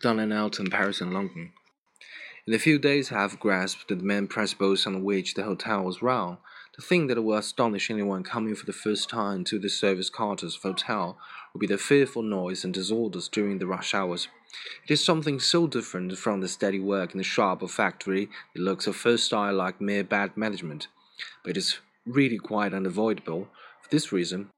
Down and Out in Paris and London. In a few days I have grasped the main principles on which the hotel was run. The thing that will astonish anyone coming for the first time to the service quarters of hotel will be the fearful noise and disorders during the rush hours. It is something so different from the steady work in the shop or factory that looks at first eye like mere bad management, but it is really quite unavoidable. For this reason,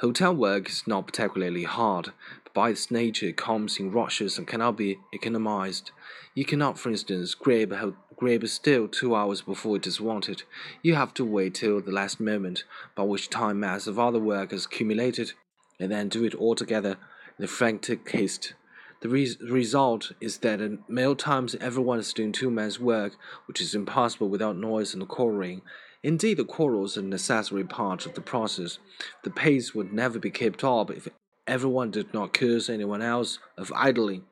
hotel work is not particularly hard, but by its nature it comes in rushes and cannot be economized. You cannot, for instance, grab a, grab steel two hours before it is wanted. You have to wait till the last moment, by which time mass of other work has accumulated, and then do it all together in a frantic haste. The re result is that at meal times everyone is doing two men's work, which is impossible without noise and quarreling. Indeed, the quarrels are a necessary part of the process. The pace would never be kept up if everyone did not accuse anyone else of idling.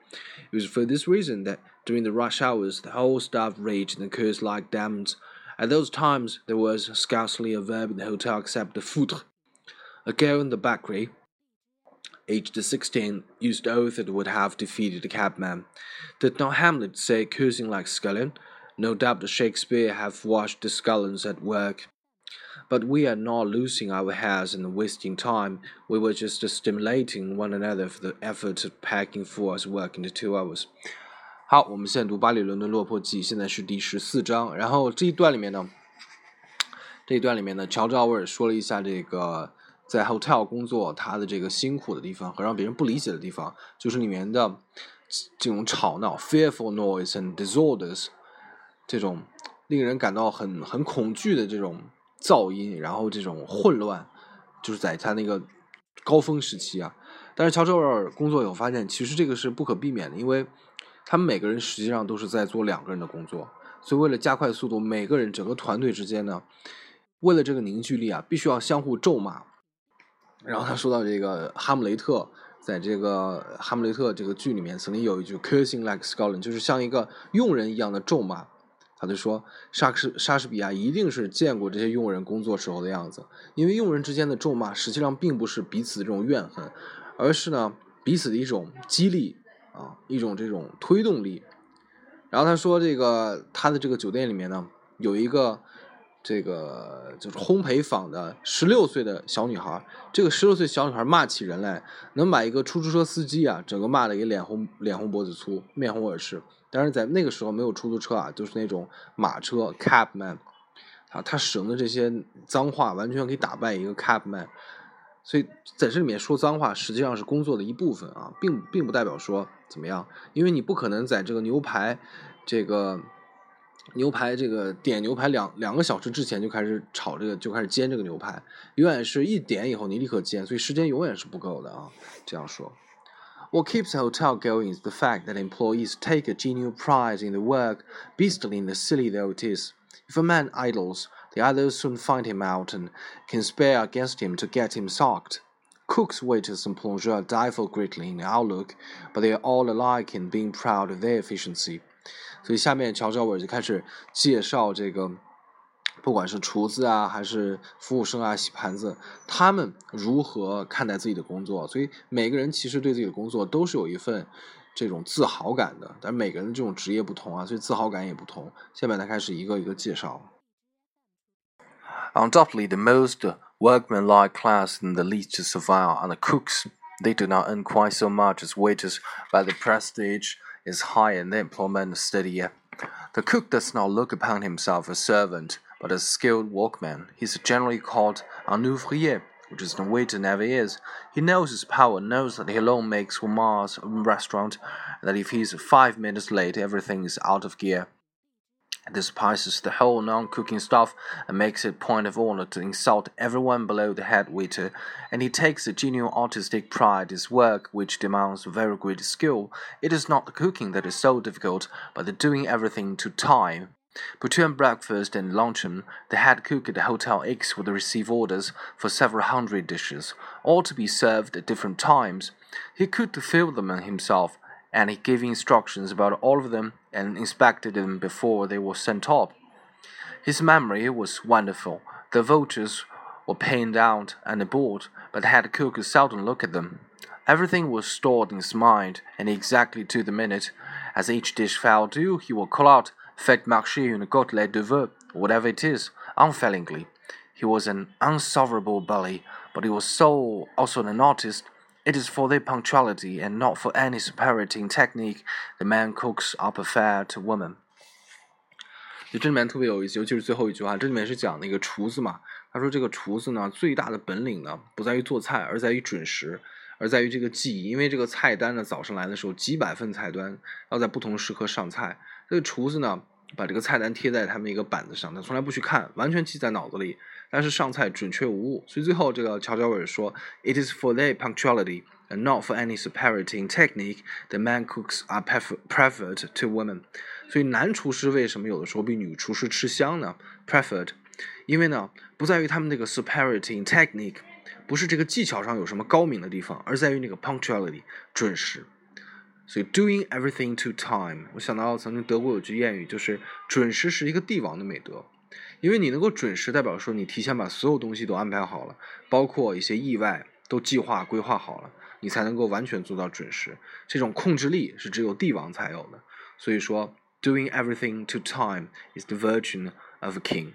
It was for this reason that during the rush hours the whole staff raged and cursed like demons. At those times there was scarcely a verb in the hotel except the foutre. A girl in the bakery, aged sixteen, used oath that would have defeated the cabman. Did not Hamlet say cursing like scullion? No doubt Shakespeare have watched the scullions at work. But we are not losing our heads and wasting time. We were just stimulating one another for the effort of packing for us work into two hours. 好，我们现在读《巴黎伦敦落魄记》，现在是第十四章。然后这一段里面呢，这一段里面呢，乔治奥威尔说了一下这个在 hotel 工作他的这个辛苦的地方和让别人不理解的地方，就是里面的这种吵闹 （fearful noise and disorders）， 这种令人感到很很恐惧的这种。噪音，然后这种混乱，就是在他那个高峰时期啊。但是乔治尔工作以后发现，其实这个是不可避免的，因为他们每个人实际上都是在做两个人的工作，所以为了加快速度，每个人整个团队之间呢，为了这个凝聚力啊，必须要相互咒骂。然后他说到这个哈姆雷特，在这个哈姆雷特这个剧里面，曾经有一句 “cursing like Scotland”，就是像一个佣人一样的咒骂。他就说，莎士莎士比亚一定是见过这些佣人工作时候的样子，因为佣人之间的咒骂实际上并不是彼此的这种怨恨，而是呢彼此的一种激励啊，一种这种推动力。然后他说，这个他的这个酒店里面呢，有一个这个就是烘焙坊的十六岁的小女孩，这个十六岁小女孩骂起人来，能把一个出租车司机啊，整个骂的给脸红脸红脖子粗，面红耳赤。但是在那个时候没有出租车啊，就是那种马车 cabman，啊，他使用的这些脏话完全可以打败一个 cabman，所以在这里面说脏话实际上是工作的一部分啊，并并不代表说怎么样，因为你不可能在这个牛排这个牛排这个点牛排两两个小时之前就开始炒这个就开始煎这个牛排，永远是一点以后你立刻煎，所以时间永远是不够的啊，这样说。What keeps the hotel going is the fact that employees take a genuine pride in the work, beastly and silly though it is. If a man idles, the others soon find him out and conspire against him to get him sacked. Cooks, waiters, and plongeurs differ greatly in outlook, but they are all alike in being proud of their efficiency. 所以下面乔治韦就开始介绍这个 不管是厨子啊，还是服务生啊，洗盘子，他们如何看待自己的工作？所以每个人其实对自己的工作都是有一份这种自豪感的。但是每个人的这种职业不同啊，所以自豪感也不同。下面呢，开始一个一个介绍。Undoubtedly, the most workmanlike class and the least servile are the cooks. They do not earn quite so much as waiters, but the prestige is high and the employment steadier. The cook does not look upon himself as servant but a skilled workman. He's generally called un ouvrier, which is the waiter never is. He knows his power, knows that he alone makes in restaurant, and that if he's five minutes late, everything is out of gear. despises the whole non-cooking stuff and makes it point of honor to insult everyone below the head waiter, and he takes a genuine artistic pride in his work, which demands very great skill. It is not the cooking that is so difficult, but the doing everything to time. Between breakfast and luncheon, the head cook at the Hotel X would receive orders for several hundred dishes, all to be served at different times. He could fill them himself, and he gave instructions about all of them and inspected them before they were sent up. His memory was wonderful. The vouchers were pinned out and bought, but the head cook seldom looked at them. Everything was stored in his mind, and exactly to the minute, as each dish fell due, he would call out, Faites marcher une côtelette de veau, whatever it is, unfailingly. He was an unsolvable bully, but he was so also an artist. It is for their punctuality and not for any superiority in technique the man cooks are preferred to women. 就这里面特别有意思，尤其是最后一句话，这里面是讲那个厨子嘛。他说这个厨子呢，最大的本领呢，不在于做菜，而在于准时， 而在于这个记忆。因为这个菜单呢，早上来的时候几百份菜单，要在不同时刻上菜。这个厨子呢，把这个菜单贴在他们一个板子上，他从来不去看，完全记在脑子里。但是上菜准确无误。所以最后这个乔乔伟说：“It is for their punctuality and not for any superiority in technique that man cooks are preferred to women。”所以男厨师为什么有的时候比女厨师吃香呢？Preferred，因为呢不在于他们那个 superiority in technique，不是这个技巧上有什么高明的地方，而在于那个 punctuality 准时。所以 doing everything to time，我想到曾经德国有句谚语，就是准时是一个帝王的美德，因为你能够准时，代表说你提前把所有东西都安排好了，包括一些意外都计划规划好了，你才能够完全做到准时。这种控制力是只有帝王才有的。所以说。Doing everything to time is the virtue of a king.